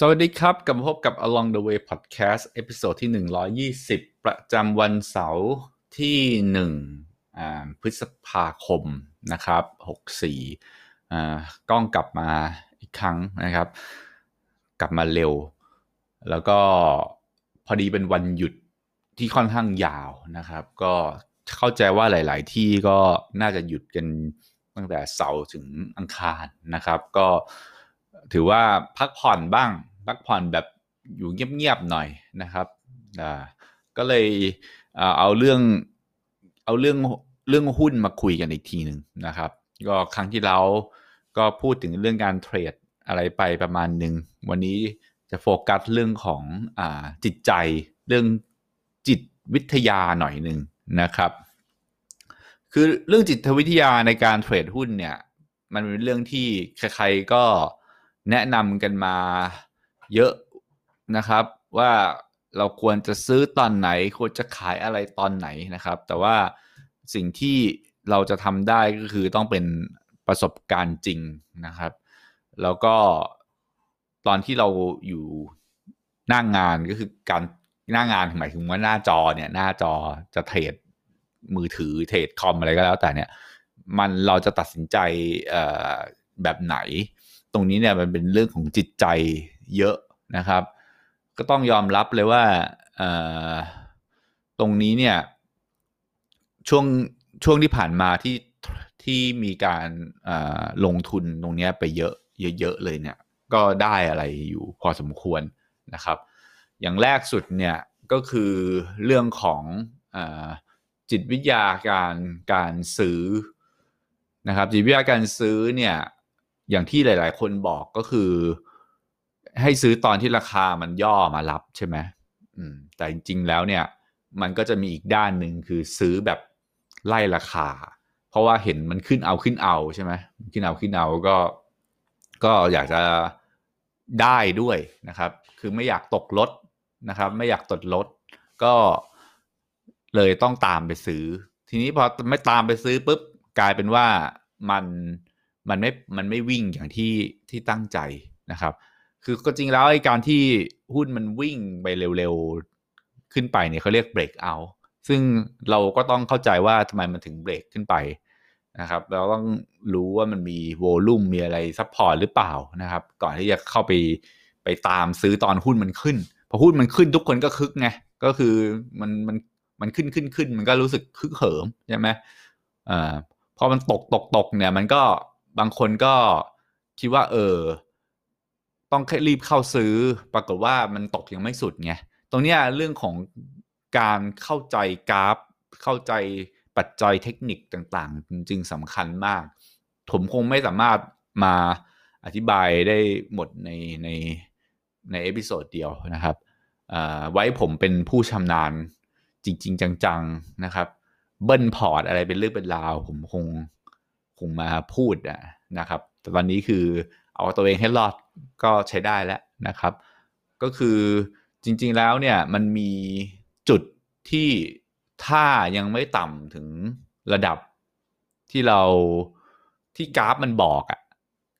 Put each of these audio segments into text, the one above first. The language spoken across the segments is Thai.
สวัสดีครับ กลับมาพบกับ Along the Way Podcast episode ที่ 120 ประจำวันเสาร์ที่1พฤษภาคมนะครับ 64กล้องกลับมาอีกครั้งนะครับ กลับมาเร็ว แล้วก็พอดีเป็นวันหยุดที่ค่อนข้างยาวนะครับ ก็เข้าใจว่าหลาย ๆ ที่ก็น่าจะหยุดกันตั้งแต่เสาร์ถึงอังคารนะครับ ก็ถือว่าพักผ่อนบ้าง พักผ่อนแบบอยู่เงียบๆหน่อยนะครับอ่าก็เลยเอาเรื่องเอาเรื่องเรื่องหุ้นมาคุยกันอีกทีหนึ่งนะครับ ก็ครั้งที่แล้วก็พูดถึงเรื่องการเทรดอะไรไปประมาณหนึ่งวันนี้จะโฟกัสเรื่องของอจิตใจเรื่องจิตวิทยาหน่อยหนึ่งนะครับ คือเรื่องจิตวิทยาในการเทรดหุ้นเนี่ย มันเป็นเรื่องที่ใครๆก็แนะนำกันมา เยอะนะครับ ว่าเราควรจะซื้อตอนไหน ควรจะขายอะไรตอนไหนนะครับ แต่ว่าสิ่งที่เราจะทำได้ก็คือต้องเป็นประสบการณ์จริงนะครับ แล้วก็ตอนที่เราอยู่หน้างงานก็คือการหน้างงานหมายถึงว่าหน้าจอเนี่ยหน้าจอจะเทรดมือถือเทรดคอมอะไรก็แล้วแต่เนี่ยมันเราจะตัดสินใจแบบไหน ตรงนี้เนี่ยมันเป็นเรื่องของจิตใจ เยอะนะครับ ก็ต้องยอมรับเลยว่าตรงนี้เนี่ยช่วงช่วงที่ผ่านมาที่ที่มีการลงทุนตรงนี้ไปเยอะเยอะๆเลยเนี่ยก็ได้อะไรอยู่พอสมควรนะครับ อย่างแรกสุดเนี่ยก็คือเรื่องของอจิตวิทยาการการซื้อนะครับจิตวิทยาการซื้อเนี่ยอย่างที่หลาย ๆ คนบอกก็คือ ให้ซื้อตอนที่ราคามันย่อมารับใช่ไหมอืม แต่จริงๆแล้วเนี่ย มันก็จะมีอีกด้านหนึ่งคือซื้อแบบไล่ราคา เพราะว่าเห็นมันขึ้นเอาขึ้นเอาใช่ไหมขึ้นเอาขึ้นเอาก็ ก็อยากจะได้ด้วยนะครับ คือไม่อยากตกลดนะครับ ไม่อยากตดลด ก็เลยต้องตามไปซื้อ ทีนี้พอไม่ตามไปซื้อปุ๊บกลายเป็นว่ามันมันไม่มันไม่วิ่งอย่างที่ที่ตั้งใจนะครับ คือก็จริงแล้วไอ้การที่หุ้นมันวิ่งไปเร็วๆ ขึ้นไปเนี่ยเขาเรียกเบรกเอาซึ่งเราก็ต้องเข้าใจว่าทำไมมันถึงเบรกขึ้นไปนะครับ เราต้องรู้ว่ามันมี volume มีอะไร support หรือเปล่านะครับ ก่อนที่จะเข้าไปไปตามซื้อตอนหุ้นมันขึ้น พอหุ้นมันขึ้นทุกคนก็คึกไง ก็คือมันมันมันขึ้นขึ้นขึ้น มันก็รู้สึกคึกเหิมใช่ไหมอ่าพอมันตกตกตกเนี่ย มันก็บางคนก็คิดว่า เออ ต้องรีบเข้าซื้อ ปรากฏว่ามันตกยังไม่สุดไงตรงนี้เรื่องของการเข้าใจกราฟ เข้าใจปัจจัยเทคนิคต่างๆจริงๆสำคัญมาก ผมคงไม่สามารถมาอธิบายได้หมดในในใน episode เดียวนะครับไว้ผมเป็นผู้ชำนาญจริง ๆ จัง ๆ นะครับ เบิ้ลพอร์ตอะไรเป็นเรื่องเป็นราว ผมคงคงมาพูดนะครับ แต่ตอนนี้คือเอาตัวเองให้รอด ก็ใช้ได้แล้วนะครับ ก็คือจริง ๆแล้วเนี่ยมันมีจุดที่ถ้ายังไม่ต่ำถึงระดับที่เราที่กราฟมันบอกอะ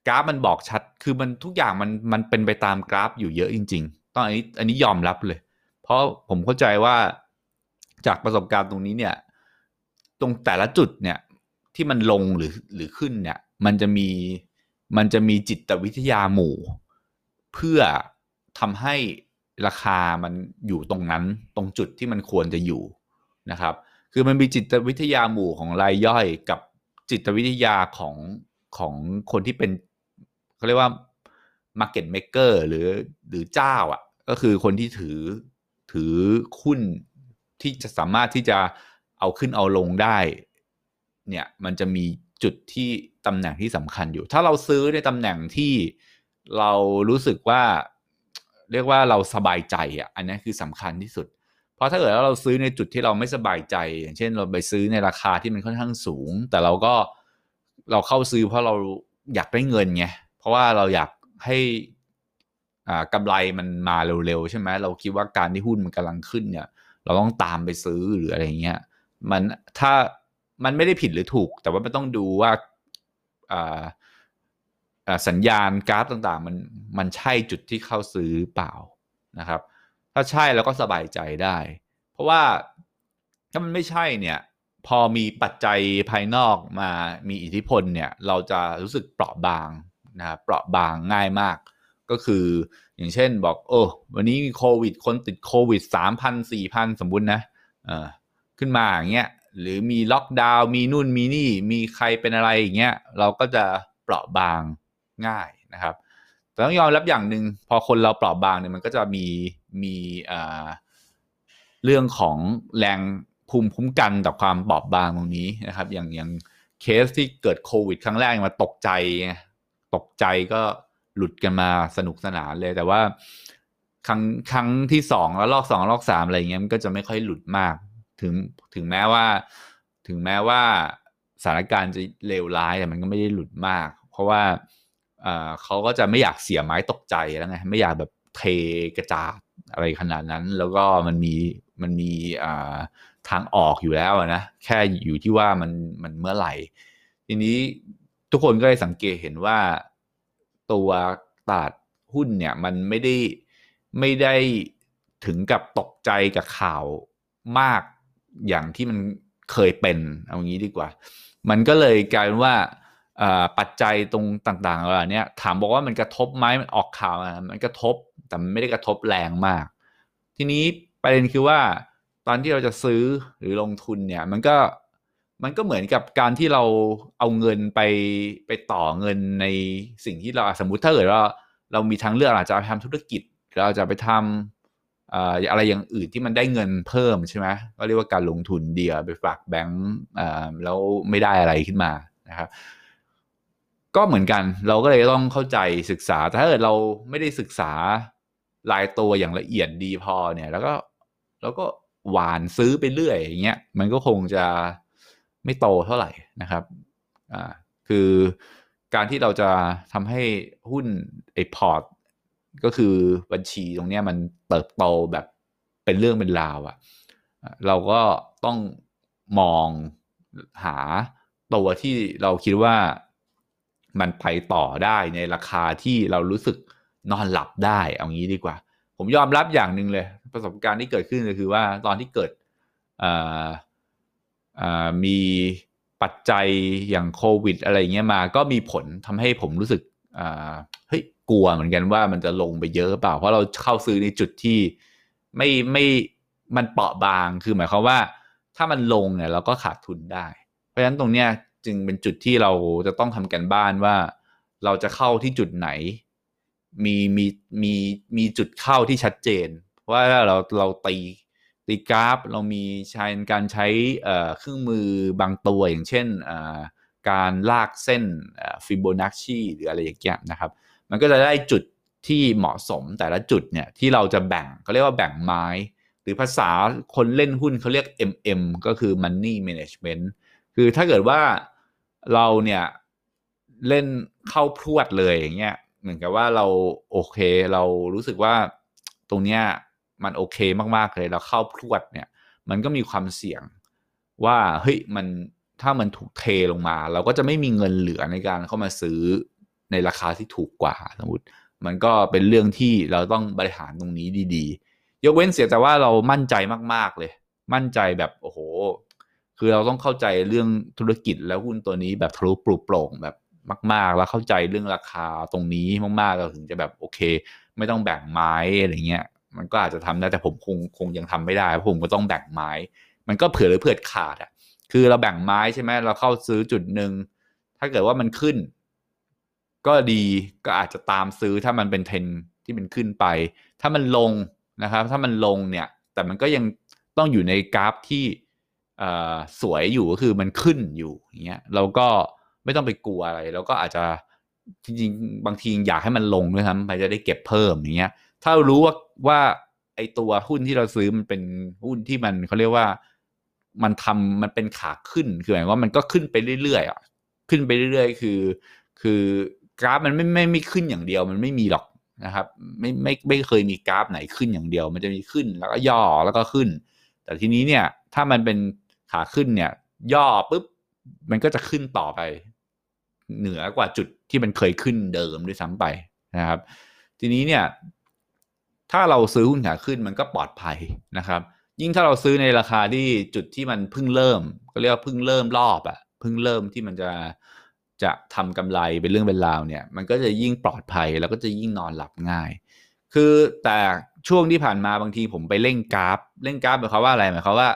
กราฟมันบอกชัด คือมันทุกอย่างมันมันเป็นไปตามกราฟอยู่เยอะจริง ๆ ต้องอันนี้อันนี้ยอมรับเลย เพราะผมเข้าใจว่าจากประสบการณ์ตรงนี้เนี่ย ตรงแต่ละจุดเนี่ยที่มันลงหรือหรือขึ้นเนี่ย มันจะมี มันจะมีจิตวิทยาหมู่ เพื่อทำให้ราคามันอยู่ตรงนั้นตรงจุดที่มันควรจะอยู่นะครับ คือมันมีจิตวิทยาหมู่ของรายย่อยกับจิตวิทยาของของคนที่เป็นเขาเรียกว่า market maker หรือหรือเจ้าอะ่ะก็คือคนที่ถือถือหุ้นที่จะสามารถที่จะเอาขึ้นเอาลงได้ เนี่ยมันจะมีจุดที่ ตำแหน่งที่สำคัญอยู่ ถ้าเราซื้อในตำแหน่งที่เรารู้สึกว่า เรียกว่าเราสบายใจอะอันนี้คือสำคัญที่สุด เพราะถ้าเกิดเราซื้อในจุดที่เราไม่สบายใจ อย่างเช่น เราไปซื้อในราคาที่มันค่อนข้างสูง แต่เราก็เราเข้าซื้อเพราะเราอยากได้เงินไงเพราะว่าเราอยากให้อ่ากำไรมันมาเร็วๆใช่ไหมเราคิดว่าการที่หุ้นมันกำลังขึ้นเนี่ย เราต้องตามไปซื้อหรืออะไรเงี้ยมันถ้ามันไม่ได้ผิดหรือถูก แต่ว่ามันต้องดูว่า สัญญาณกราฟต่างๆ มันมันใช่จุดที่เข้าซื้อเปล่านะครับ ถ้าใช่เราก็สบายใจได้ เพราะว่าถ้ามันไม่ใช่เนี่ยพอมีปัจจัยภายนอกมามีอิทธิพลเนี่ยเราจะรู้สึกเปราะบางนะครับเปราะบางง่ายมาก ก็คืออย่างเช่นบอกโอ้วันนี้มีโควิด คนติดโควิดสามพันสี่พันสมมุตินะเออขึ้นมาอย่างเงี้ย หรือมีล็อกดาวน์มีนู่นมีนี่มีใครเป็นอะไรอย่างเงี้ยเราก็จะเปราะบางง่ายนะครับแต่ต้องยอมรับอย่างหนึ่งพอคนเราเปราะบางเนี่ยมันก็จะมีมีอ่าเรื่องของแรงภูมิคุ้มกันต่อความเปราะบางตรงนี้นะครับ อย่างอย่างเคสที่เกิดโควิด ครั้งแรกมาตกใจตกใจก็หลุดกันมาสนุกสนานเลยแต่ว่าครั้งครั้งที่สองแล้วลอกสองลอกสามอะไรเงี้ยมันก็จะไม่ค่อยหลุดมาก ถึงถึงแม้ว่า ถึงแม้ว่าสถานการณ์จะเลวร้ายแต่มันก็ไม่ได้หลุดมาก เพราะว่าเขาก็จะไม่อยากเสียไม้ตกใจแล้วไงไม่อยากแบบเทกระจาดอะไรขนาดนั้น แล้วก็มันมีมันมีทางออกอยู่แล้วนะแค่อยู่ที่ว่ามันมันเมื่อไหร่ ทีนี้ทุกคนก็เลยสังเกตเห็นว่าตัวตลาดหุ้นเนี่ยมันไม่ได้ไม่ได้ถึงกับตกใจกับข่าวมาก อย่างที่มันเคยเป็นเอางี้ดีกว่า มันก็เลยกลายเป็นว่าปัจจัยตรงต่างๆอะไรเนี้ยถามบอกว่ามันกระทบไหมมันออกข่าวมันกระทบแต่มันไม่ได้กระทบแรงมาก ทีนี้ประเด็นคือว่าตอนที่เราจะซื้อหรือลงทุนเนี่ย มันก็มันก็เหมือนกับการที่เราเอาเงินไปไปต่อเงินในสิ่งที่เราสมมุติถ้าเกิดว่าเรามีทางเลือกอาจจะไปทำธุรกิจเราจะไปทำ อะไรอย่างอื่นที่มันได้เงินเพิ่มใช่ไหมก็เรียกว่าการลงทุนเดียวไปฝากแบงก์แล้วไม่ได้อะไรขึ้นมานะครับก็เหมือนกันเราก็เลยต้องเข้าใจศึกษา แต่ถ้าเกิดเราไม่ได้ศึกษารายตัวอย่างละเอียดดีพอเนี่ย แล้วก็แล้วก็หวานซื้อไปเรื่อยอย่างเงี้ยมันก็คงจะไม่โตเท่าไหร่นะครับอ่าคือการที่เราจะทำให้หุ้นไอพอร์ต ก็คือบัญชีตรงนี้มันเติบโตแบบเป็นเรื่องเป็นราวอะ่ะเราก็ต้องมองหาตัวที่เราคิดว่ามันไปต่อได้ในราคาที่เรารู้สึกนอนหลับได้เอางี้ดีกว่า ผมยอมรับอย่างหนึ่งเลย ประสบการณ์ที่เกิดขึ้นก็คือว่าตอนที่เกิดมีปัจจัยอย่างโควิด อะไรเงี้ยมา ก็มีผลทำให้ผมรู้สึก กลัวเหมือนกันว่ามันจะลงไปเยอะเปล่า เพราะเราเข้าซื้อในจุดที่ไม่ไม่มันเปราะบางคือหมายความว่า ถ้ามันลงเนี่ยเราก็ขาดทุนได้ เพราะฉะนั้นตรงเนี้ยจึงเป็นจุดที่เราจะต้องทำกันบ้านว่า เราจะเข้าที่จุดไหน มีมีมีมีจุดเข้าที่ชัดเจนว่าเราเราตีตีกราฟ เรามีใช้การใช้เครื่องมือบางตัวอย่างเช่นการลากเส้นฟิโบนัชชีหรืออะไรอย่างเงี้ยนะครับ มันก็จะได้จุดที่เหมาะสมแต่ละจุดเนี่ยที่เราจะแบ่งเขาเรียกว่าแบ่งไม้ หรือภาษาคนเล่นหุ้นเขาเรียก MM ก็คือ Money Management คือถ้าเกิดว่าเราเนี่ยเล่นเข้าพรวดเลยอย่างเงี้ยเหมือนกับว่าเราโอเคเรารู้สึกว่าตรงเนี้ยมันโอเคมากๆเลยแล้วเข้าพรวดเนี่ย มันก็มีความเสี่ยงว่าเฮ้ยมันถ้ามันถูกเทลงมา เราก็จะไม่มีเงินเหลือในการเข้ามาซื้อ ในราคาที่ถูกกว่าสมมติมันก็เป็นเรื่องที่เราต้องบริหารตรงนี้ดีๆ ยกเว้นเสียแต่ว่าเรามั่นใจมากๆเลย มั่นใจแบบโอ้โห คือเราต้องเข้าใจเรื่องธุรกิจแล้วหุ้นตัวนี้แบบทะลุปลุกโปร่งแบบมาก ๆ แล้วเข้าใจเรื่องราคาตรงนี้มากๆเราถึงจะแบบโอเค ไม่ต้องแบ่งไม้อะไรเงี้ย มันก็อาจจะทำได้แต่ผมคงคงยังทำไม่ได้ผมก็ต้องแบ่งไม้ มันก็เผื่อหรือเผื่อขาดอะคือเราแบ่งไม้ใช่ไหมเราเข้าซื้อจุดหนึ่งถ้าเกิดว่ามันขึ้น ก็ดีก็อาจจะตามซื้อถ้ามันเป็นเทนที่มันขึ้นไป ถ้ามันลงนะครับ ถ้ามันลงเนี่ย แต่มันก็ยังต้องอยู่ในกราฟที่สวยอยู่ก็คือมันขึ้นอยู่อย่างเงี้ยเราก็ไม่ต้องไปกลัวอะไรแล้วก็อาจจะจริงๆบางทีอยากให้มันลงด้วยครับไปจะได้เก็บเพิ่มอย่างเงี้ย ถ้ารู้ว่าว่าไอตัวหุ้นที่เราซื้อมันเป็นหุ้นที่มันเขาเรียกว่ามันทำมันเป็นขาขึ้นคือหมายว่ามันก็ขึ้นไปเรื่อยๆอะขึ้นไปเรื่อยๆ คือ คือ กราฟมันไม่ไม่ไม่ขึ้นอย่างเดียวมันไม่มีหรอกนะครับ ไม่ไม่ไม่เคยมีกราฟไหนขึ้นอย่างเดียว มันจะมีขึ้นแล้วก็ย่อแล้วก็ขึ้น แต่ทีนี้เนี่ย ถ้ามันเป็นขาขึ้นเนี่ย ย่อปุ๊บมันก็จะขึ้นต่อไป เหนือกว่าจุดที่มันเคยขึ้นเดิมด้วยซ้ำไปนะครับ ทีนี้เนี่ย ถ้าเราซื้อหุ้นขาขึ้นมันก็ปลอดภัยนะครับ ยิ่งถ้าเราซื้อในราคาที่จุดที่มันเพิ่งเริ่ม ก็เรียกว่าเพิ่งเริ่มรอบอะเพิ่งเริ่มที่มันจะ จะทำกำไรเป็นเรื่องเป็นราวเนี่ย มันก็จะยิ่งปลอดภัยแล้วก็จะยิ่งนอนหลับง่าย คือแต่ช่วงที่ผ่านมาบางทีผมไปเล่นกราฟเล่นกราฟหมายความว่าอะไรหมายความว่า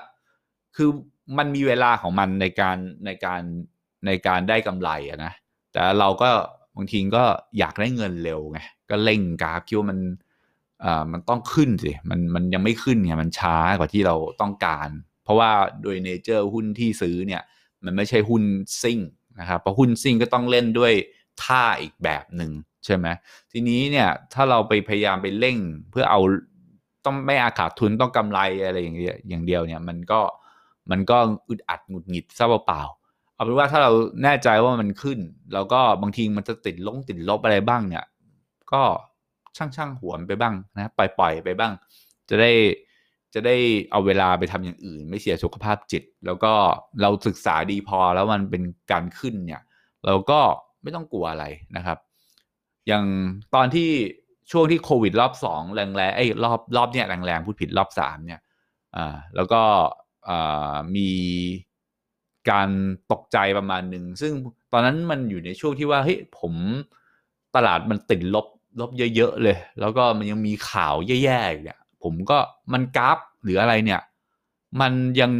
คือมันมีเวลาของมันในการในการในการได้กำไรนะแต่เราก็บางทีก็อยากได้เงินเร็วไงก็เล่งกราฟคิดว่ามันอ่ามันต้องขึ้นสิมันมันยังไม่ขึ้นไงมันช้ากว่าที่เราต้องการ เพราะว่าโดยเนเจอร์หุ้นที่ซื้อเนี่ย มันไม่ใช่หุ้นซิ่ง นะครับเพราะหุ้นซิ่งก็ต้องเล่นด้วยท่าอีกแบบหนึ่งใช่ไหมทีนี้เนี่ยถ้าเราไปพยายามไปเร่งเพื่อเอาต้องไม่อาขาดทุนต้องกำไรอะไรอย่างเงี้ยอย่างเดียวเนี่ยมันก็มันก็อึดอัดหงุดหงิดซะเปล่าๆเอาเป็นว่าถ้าเราแน่ใจว่ามันขึ้น แล้วก็บางทีมันจะติดลงติดลบอะไรบ้างเนี่ย ก็ช่างช่างหัวไปบ้างนะปล่อยปล่อยไปบ้าง จะได้ จะได้เอาเวลาไปทำอย่างอื่น ไม่เสียสุขภาพจิต แล้วก็เราศึกษาดีพอแล้วมันเป็นการขึ้นเนี่ย เราก็ไม่ต้องกลัวอะไรนะครับ อย่างตอนที่ช่วงที่โควิดรอบสองแรงๆไอ้รอบรอบเนี่ยแรงๆพูดผิดรอบสามเนี่ยอ่าแล้วก็มีการตกใจประมาณหนึ่ง ซึ่งตอนนั้นมันอยู่ในช่วงที่ว่าเฮ้ยผมตลาดมันติดลบลบเยอะๆเลย แล้วก็มันยังมีข่าวแย่ๆเนี่ย ผมก็มันกราฟหรืออะไรเนี่ย มันยัง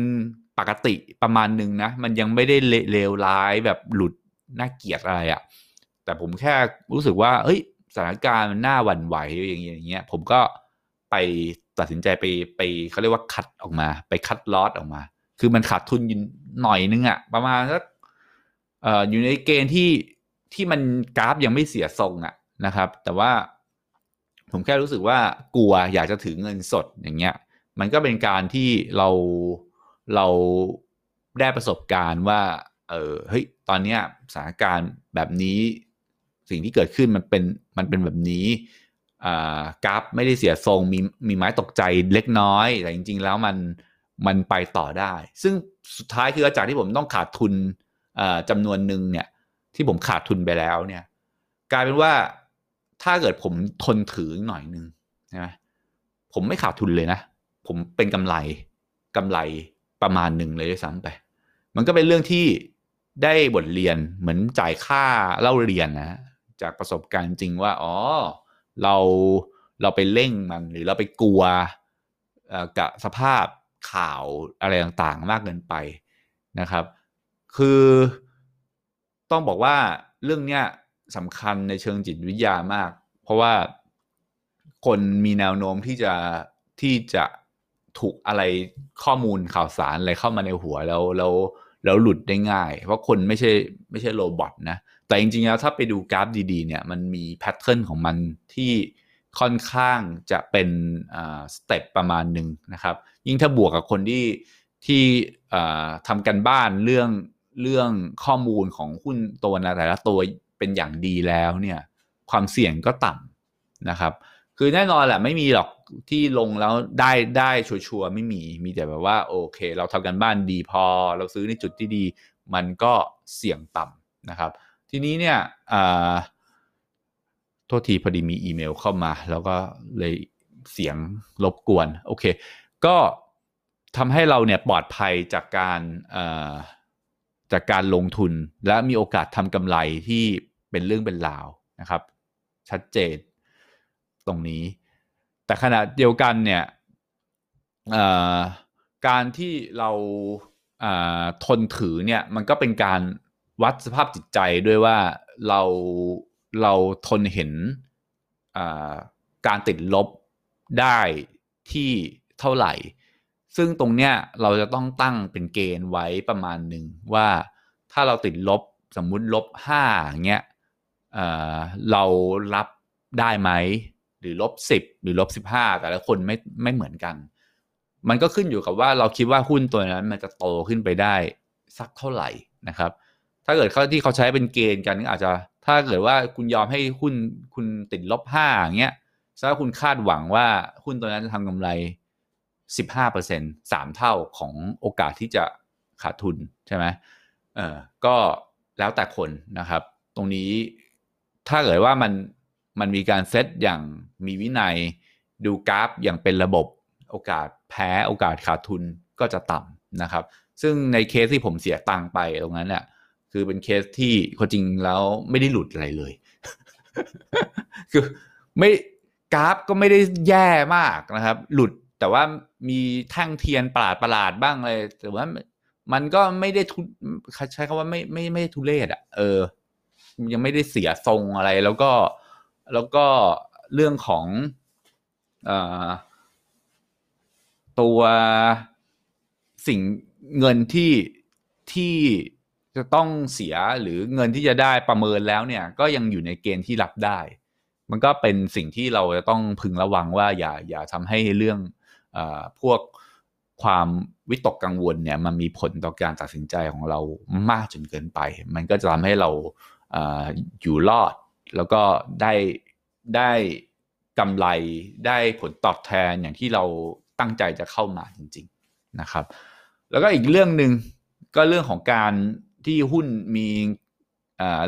ปกติประมาณหนึ่งนะ มันยังไม่ได้เลวร้ายแบบหลุดน่าเกลียดอะไรอะ่ะ แต่ผมแค่รู้สึกว่า เฮ้ยสถานการณ์มันน่าหวั่นไหวอย่างเงี้ยอย่างเงี้ย ผมก็ไปตัดสินใจไปไปเขาเรียกว่าคัดออกมา ไปคัดลอตออกมา คือมันขาดทุนหน่อยนึงอะประมาณสักเอ่ออยู่ในเกณฑ์ที่ที่มันกราฟยังไม่เสียทรงอะนะครับ แต่ว่า ผมแค่รู้สึกว่ากลัวอยากจะถือเงินสดอย่างเงี้ย มันก็เป็นการที่เราเราได้ประสบการณ์ว่า เออเฮ้ยตอนเนี้ยสถานการณ์แบบนี้ สิ่งที่เกิดขึ้นมันเป็นมันเป็นแบบนี้กราฟไม่ได้เสียทรงมีมีไม้ตกใจเล็กน้อย แต่จริง ๆ แล้วมันมันไปต่อได้ ซึ่งสุดท้ายคือจากที่ผมต้องขาดทุนจำนวนหนึ่งเนี่ย ที่ผมขาดทุนไปแล้วเนี่ย กลายเป็นว่า ถ้าเกิดผมทนถือหน่อยนึงนะผมไม่ขาดทุนเลยนะ ผมเป็นกำไรกำไรประมาณหนึ่งเลยด้วยซ้ำไป มันก็เป็นเรื่องที่ได้บทเรียนเหมือนจ่ายค่าเล่าเรียนนะ จากประสบการณ์จริงว่า อ๋อ เราเราไปเร่งมันหรือเราไปกลัวกับสภาพข่าวอะไรต่างๆ มากเกินไปนะครับ คือต้องบอกว่าเรื่องเนี้ย สำคัญในเชิงจิตวิทยามาก เพราะว่าคนมีแนวโน้มที่จะที่จะถูกอะไรข้อมูลข่าวสารอะไรเข้ามาในหัวแล้วแล้วแล้วหลุดได้ง่าย เพราะคนไม่ใช่ไม่ใช่ robot นะ แต่จริงๆแล้วถ้าไปดูกราฟดีๆ เนี่ยมันมี pattern ของมันที่ค่อนข้างจะเป็น step ประมาณหนึ่งนะครับ ยิ่งถ้าบวกกับคนที่ที่ทำการบ้านเรื่องเรื่องข้อมูลของหุ้นตัวนะแต่ละตัว เป็นอย่างดีแล้วเนี่ยความเสี่ยงก็ต่ำนะครับ คือแน่นอนแหละไม่มีหรอกที่ลงแล้วได้ได้ชัวร์ไม่มีมีแต่แบบว่าโอเค เราทำกันบ้านดีพอ เราซื้อในจุดที่ดี มันก็เสี่ยงต่ำนะครับ ทีนี้เนี่ยโทษทีพอดีมีอีเมลเข้ามา แล้วก็เลยเสียงรบกวนโอเค ก็ทำให้เราเนี่ยปลอดภัยจากการจากการลงทุนและมีโอกาสทำกำไรที่ เป็นเรื่องเป็นราวนะครับ ชัดเจนตรงนี้ แต่ขณะเดียวกันเนี่ยการที่เราทนถือเนี่ยมันก็เป็นการวัดสภาพจิตใจด้วยว่าเราเราทนเห็นการติดลบได้ที่เท่าไหร่ ซึ่งตรงเนี้ยเราจะต้องตั้งเป็นเกณฑ์ไว้ประมาณหนึ่งว่าถ้าเราติดลบสมมุติลบห้าเงี้ย เรารับได้ไหมหรือลบสิบหรือลบสิบห้าแต่ละคนไม่ไม่เหมือนกัน มันก็ขึ้นอยู่กับว่าเราคิดว่าหุ้นตัวนั้นมันจะโตขึ้นไปได้สักเท่าไหร่นะครับ ถ้าเกิดเขาที่เขาใช้เป็นเกณฑ์กันอาจจะถ้าเกิดว่าคุณยอมให้หุ้นคุณติดลบห้าอย่างเงี้ยถ้าคุณคาดหวังว่าหุ้นตัวนั้นจะทำกำไรสิบห้าเปอร์เซ็นสามเท่าของโอกาสที่จะขาดทุนใช่ไหมเออก็แล้วแต่คนนะครับ ตรงนี้ ถ้าเกิดว่ามันมันมีการเซตอย่างมีวินัยดูกราฟอย่างเป็นระบบโอกาสแพ้โอกาสขาดทุนก็จะต่ำนะครับ ซึ่งในเคสที่ผมเสียตังค์ไปตรงนั้นเนี่ยคือเป็นเคสที่คนจริงแล้วไม่ได้หลุดอะไรเลย คือไม่กราฟก็ไม่ได้แย่มากนะครับ หลุดแต่ว่ามีแท่งเทียนประหลาดประหลาดบ้างเลยแต่ว่ามันก็ไม่ได้ทุใช้คำว่าไม่ไม่ไม่ทุเรศอะเออ ยังไม่ได้เสียทรงอะไร แล้วก็แล้วก็เรื่องของอตัวสิ่งเงินที่ที่จะต้องเสียหรือเงินที่จะได้ประเมินแล้วเนี่ย ก็ยังอยู่ในเกณฑ์ที่รับได้ มันก็เป็นสิ่งที่เราจะต้องพึงระวังว่าอย่าอย่าทำให้เรื่องอพวกความวิตกกังวลเนี่ยมันมีผลต่อการตัดสินใจของเรามากจนเกินไป มันก็จะทำให้เรา อยู่รอด แล้วก็ได้ได้กำไรได้ผลตอบแทนอย่างที่เราตั้งใจจะเข้ามาจริง ๆนะครับ แล้วก็อีกเรื่องหนึ่งก็เรื่องของการที่หุ้นมี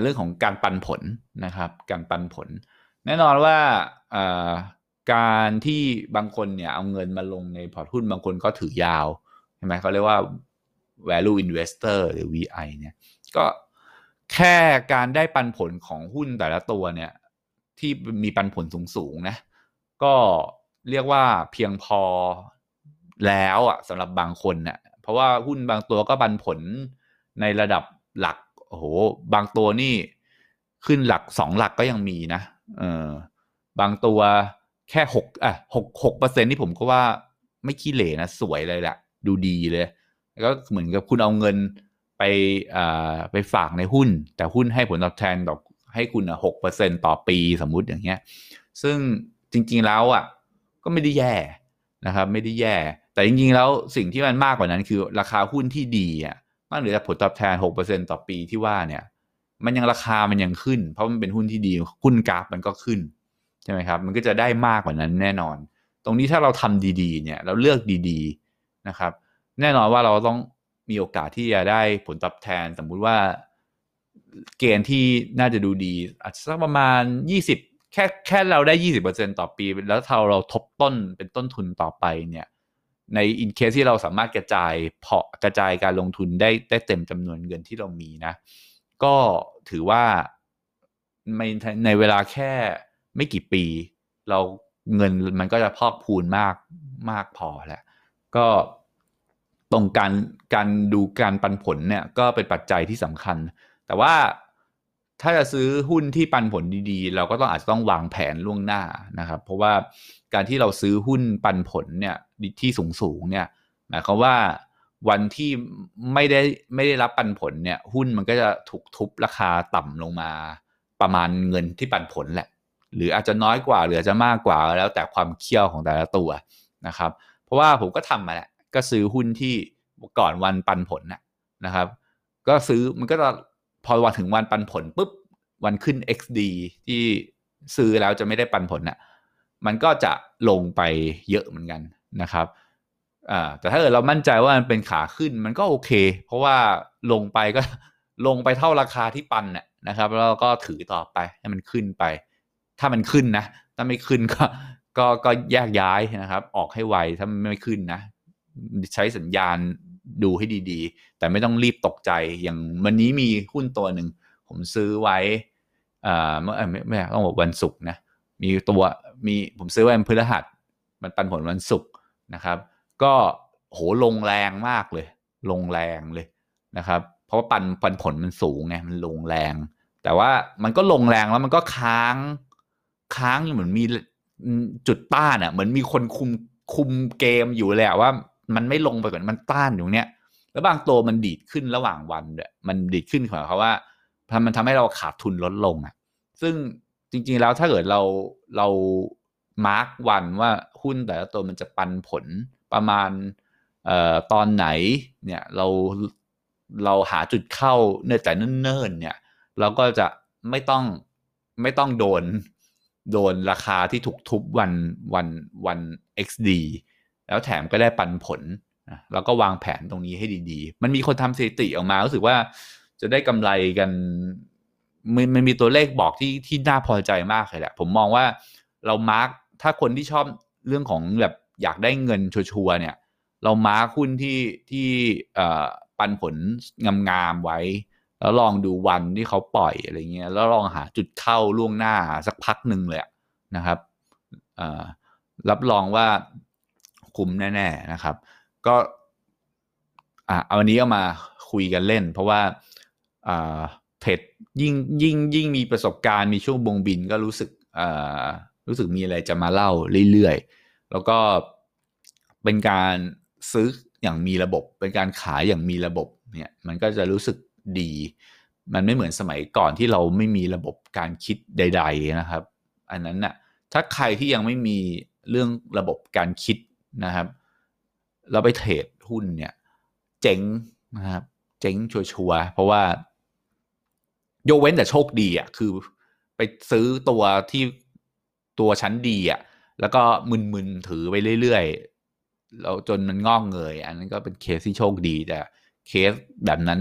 เรื่องของการปันผลนะครับ การปันผล แน่นอนว่าการที่บางคนเนี่ยเอาเงินมาลงในพอร์ตหุ้นบางคนก็ถือยาวใช่ไหมเขาเรียกว่า value investor หรือ VI เนี่ยก็ แค่การได้ปันผลของหุ้นแต่ละตัวเนี่ย ที่มีปันผลสูงๆนะ ก็เรียกว่าเพียงพอแล้วอะสำหรับบางคนเนี่ยเพราะว่าหุ้นบางตัวก็ปันผลในระดับหลักโอ้โหบางตัวนี่ขึ้นหลักสองหลักก็ยังมีนะเออบางตัวแค่หกอะหกหกเปอร์เซ็นที่ผมก็ว่าไม่ขี้เหร่นะ สวยเลยแหละ ดูดีเลย แล้วก็เหมือนกับคุณเอาเงิน ไปไปฝากในหุ้น แต่หุ้นให้ผลตอบแทนดอกให้คุณหกเปอร์เซ็นต่อปีสมมุติอย่างเงี้ย ซึ่งจริง ๆแล้วอะก็ไม่ได้แย่นะครับ ไม่ได้แย่ แต่จริง ๆ แล้วสิ่งที่มันมากกว่านั้นคือราคาหุ้นที่ดีอะนอกเหนือจากผลตอบแทนหกเปอร์เซ็นต่อปีที่ว่าเนี่ย มันยังราคามันยังขึ้น เพราะมันเป็นหุ้นที่ดีหุ้นกราฟมันก็ขึ้นใช่ไหมครับ มันก็จะได้มากกว่านั้นแน่นอน ตรงนี้ถ้าเราทำดีๆ เนี่ยเราเลือกดี ๆ นะครับ แน่นอนว่าเราต้อง มีโอกาสที่จะได้ผลตอบแทน สมมุติว่าเกณฑ์ที่น่าจะดูดี อาจจะสักประมาณ 20 แค่แค่เราได้ 20%ต่อปี แล้วถ้าเราทบต้นเป็นต้นทุนต่อไปเนี่ยในอินเคสที่เราสามารถกระจายเพาะกระจายการลงทุนได้ได้เต็มจำนวนเงินที่เรามีนะ ก็ถือว่าในในเวลาแค่ไม่กี่ปี เราเงินมันก็จะพอกพูนมากมากพอแหละก็ รงการการดูการปันผลเนี่ยก็เป็นปัจจัยที่สำคัญ แต่ว่าถ้าจะซื้อหุ้นที่ปันผลดีๆ เราก็ต้องอาจจะต้องวางแผนล่วงหน้านะครับ เพราะว่าการที่เราซื้อหุ้นปันผลเนี่ยที่สูงๆเนี่ยหมายความว่าวันที่ไม่ได้ไม่ได้รับปันผลเนี่ยหุ้นมันก็จะถูกทุบราคาต่ำลงมาประมาณเงินที่ปันผลแหละ หรืออาจจะน้อยกว่าหรืออาจจะมากกว่าแล้วแต่ความเคี่ยวของแต่ละตัวนะครับ เพราะว่าผมก็ทำมาแหละ ก็ซื้อหุ้นที่ก่อนวันปันผลนะครับ ก็ซื้อมันก็จะพอวันถึงวันปันผลปุ๊บวันขึ้น XD ที่ซื้อแล้วจะไม่ได้ปันผลน่ะมันก็จะลงไปเยอะเหมือนกันนะครับแต่ถ้าเกิดเรามั่นใจว่ามันเป็นขาขึ้นมันก็โอเค เพราะว่าลงไปก็ลงไปเท่าราคาที่ปันน่ะนะครับ แล้วก็ถือต่อไปให้มันขึ้นไป ถ้ามันขึ้นนะ ถ้าไม่ขึ้นก็ก็ก็แยกย้ายนะครับ ออกให้ไวถ้าไม่ขึ้นนะ ใช้สัญญาณดูให้ดีๆ แต่ไม่ต้องรีบตกใจอย่างวันนี้มีหุ้นตัวหนึ่ง ผมซื้อไว้อ่าเมื่อไม่ไม่ต้องบอกวันศุกร์นะมีตัวมีผมซื้อไว้วันพฤหัส มันปันผลวันศุกร์นะครับ ก็โหลงแรงมากเลย ลงแรงเลยนะครับ เพราะว่าปันปันผลมันสูงไงมันลงแรง แต่ว่ามันก็ลงแรงแล้วมันก็ค้างค้างเหมือนมีจุดต้านอะเหมือนมีคนคุมคุมเกมอยู่เลยว่า มันไม่ลงไปก่อนมันต้านอยู่เนี้ยแล้วบางตัวมันดีดขึ้นระหว่างวันเนี่ยมันดีดขึ้นของเขาว่ามันทำให้เราขาดทุนลดลงอะ ซึ่งจริงๆแล้วถ้าเกิดเราเรามาร์กวันว่าหุ้นแต่ละตัวมันจะปันผลประมาณเอ่อตอนไหนเนี่ยเราเราหาจุดเข้าเนื่อแต่เนิ่นๆเนี่ย เราก็จะไม่ต้องไม่ต้องโดนโดนราคาที่ถูกทุบวันวันวัน XD แล้วแถมก็ได้ปันผลนะแล้วก็วางแผนตรงนี้ให้ดีๆ มันมีคนทำสถิติออกมารู้สึกว่าจะได้กำไรกันมันมันมีตัวเลขบอกที่ที่น่าพอใจมากเลยแหละ ผมมองว่าเรามาร์กถ้าคนที่ชอบเรื่องของแบบอยากได้เงินชัวร์เนี่ย เรามาร์กหุ้นที่ที่ปันผลงามๆไว้ แล้วลองดูวันที่เขาปล่อยอะไรเงี้ยแล้วลองหาจุดเข้าล่วงหน้าสักพักหนึ่งเลยนะครับรับรองว่า คุ้มแน่ๆนะครับ ก็อ่าเอาวันนี้ก็มาคุยกันเล่น เพราะว่าอ่าเพจยิ่งยิ่งยิ่งมีประสบการณ์มีช่วงบงบินก็รู้สึกอ่ารู้สึกมีอะไรจะมาเล่าเรื่อยๆ แล้วก็เป็นการซื้ออย่างมีระบบ เป็นการขายอย่างมีระบบเนี่ยมันก็จะรู้สึกดี มันไม่เหมือนสมัยก่อนที่เราไม่มีระบบการคิดใด ๆนะครับ อันนั้นน่ะถ้าใครที่ยังไม่มีเรื่องระบบการคิด นะครับเราไปเทรดหุ้นเนี่ยเจ๋งนะครับเจ๋งชัวร์เพราะว่าโยเว้นแต่โชคดีอะคือไปซื้อตัวที่ตัวชั้นดีอะแล้วก็มึนๆถือไปเรื่อยๆเราจนมันงอกเงย อันนั้นก็เป็นเคสที่โชคดีแต่เคสแบบนั้น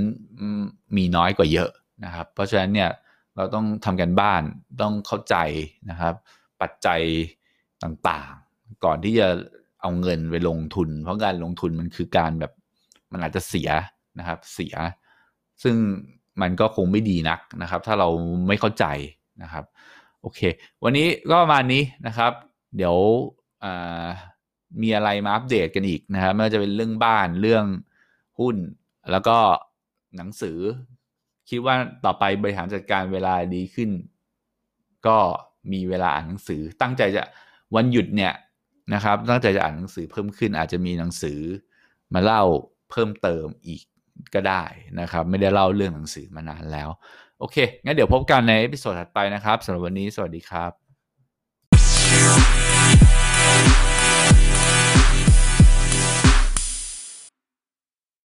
มีน้อยกว่าเยอะนะครับ เพราะฉะนั้นเนี่ยเราต้องทำกันบ้านต้องเข้าใจนะครับ ปัจจัยต่างๆ ก่อนที่จะ เอาเงินไปลงทุน เพราะการลงทุนมันคือการแบบมันอาจจะเสียนะครับ เสีย ซึ่งมันก็คงไม่ดีนักนะครับ ถ้าเราไม่เข้าใจนะครับ โอเค วันนี้ก็ประมาณนี้นะครับ เดี๋ยวมีอะไรมาอัปเดตกันอีกนะครับไม่ว่าจะเป็นเรื่องบ้านเรื่องหุ้น แล้วก็หนังสือ คิดว่าต่อไปบริหารจัดการเวลาดีขึ้น ก็มีเวลาอ่านหนังสือตั้งใจจะวันหยุดเนี่ย นะครับตั้งใจจะอ่านหนังสือเพิ่มขึ้น อาจจะมีหนังสือมาเล่าเพิ่มเติมอีกก็ได้นะครับ ไม่ได้เล่าเรื่องหนังสือมานานแล้ว โอเค งั้นเดี๋ยวพบกันใน episode ถัดไปนะครับสำหรับวันนี้สวัสดีครับ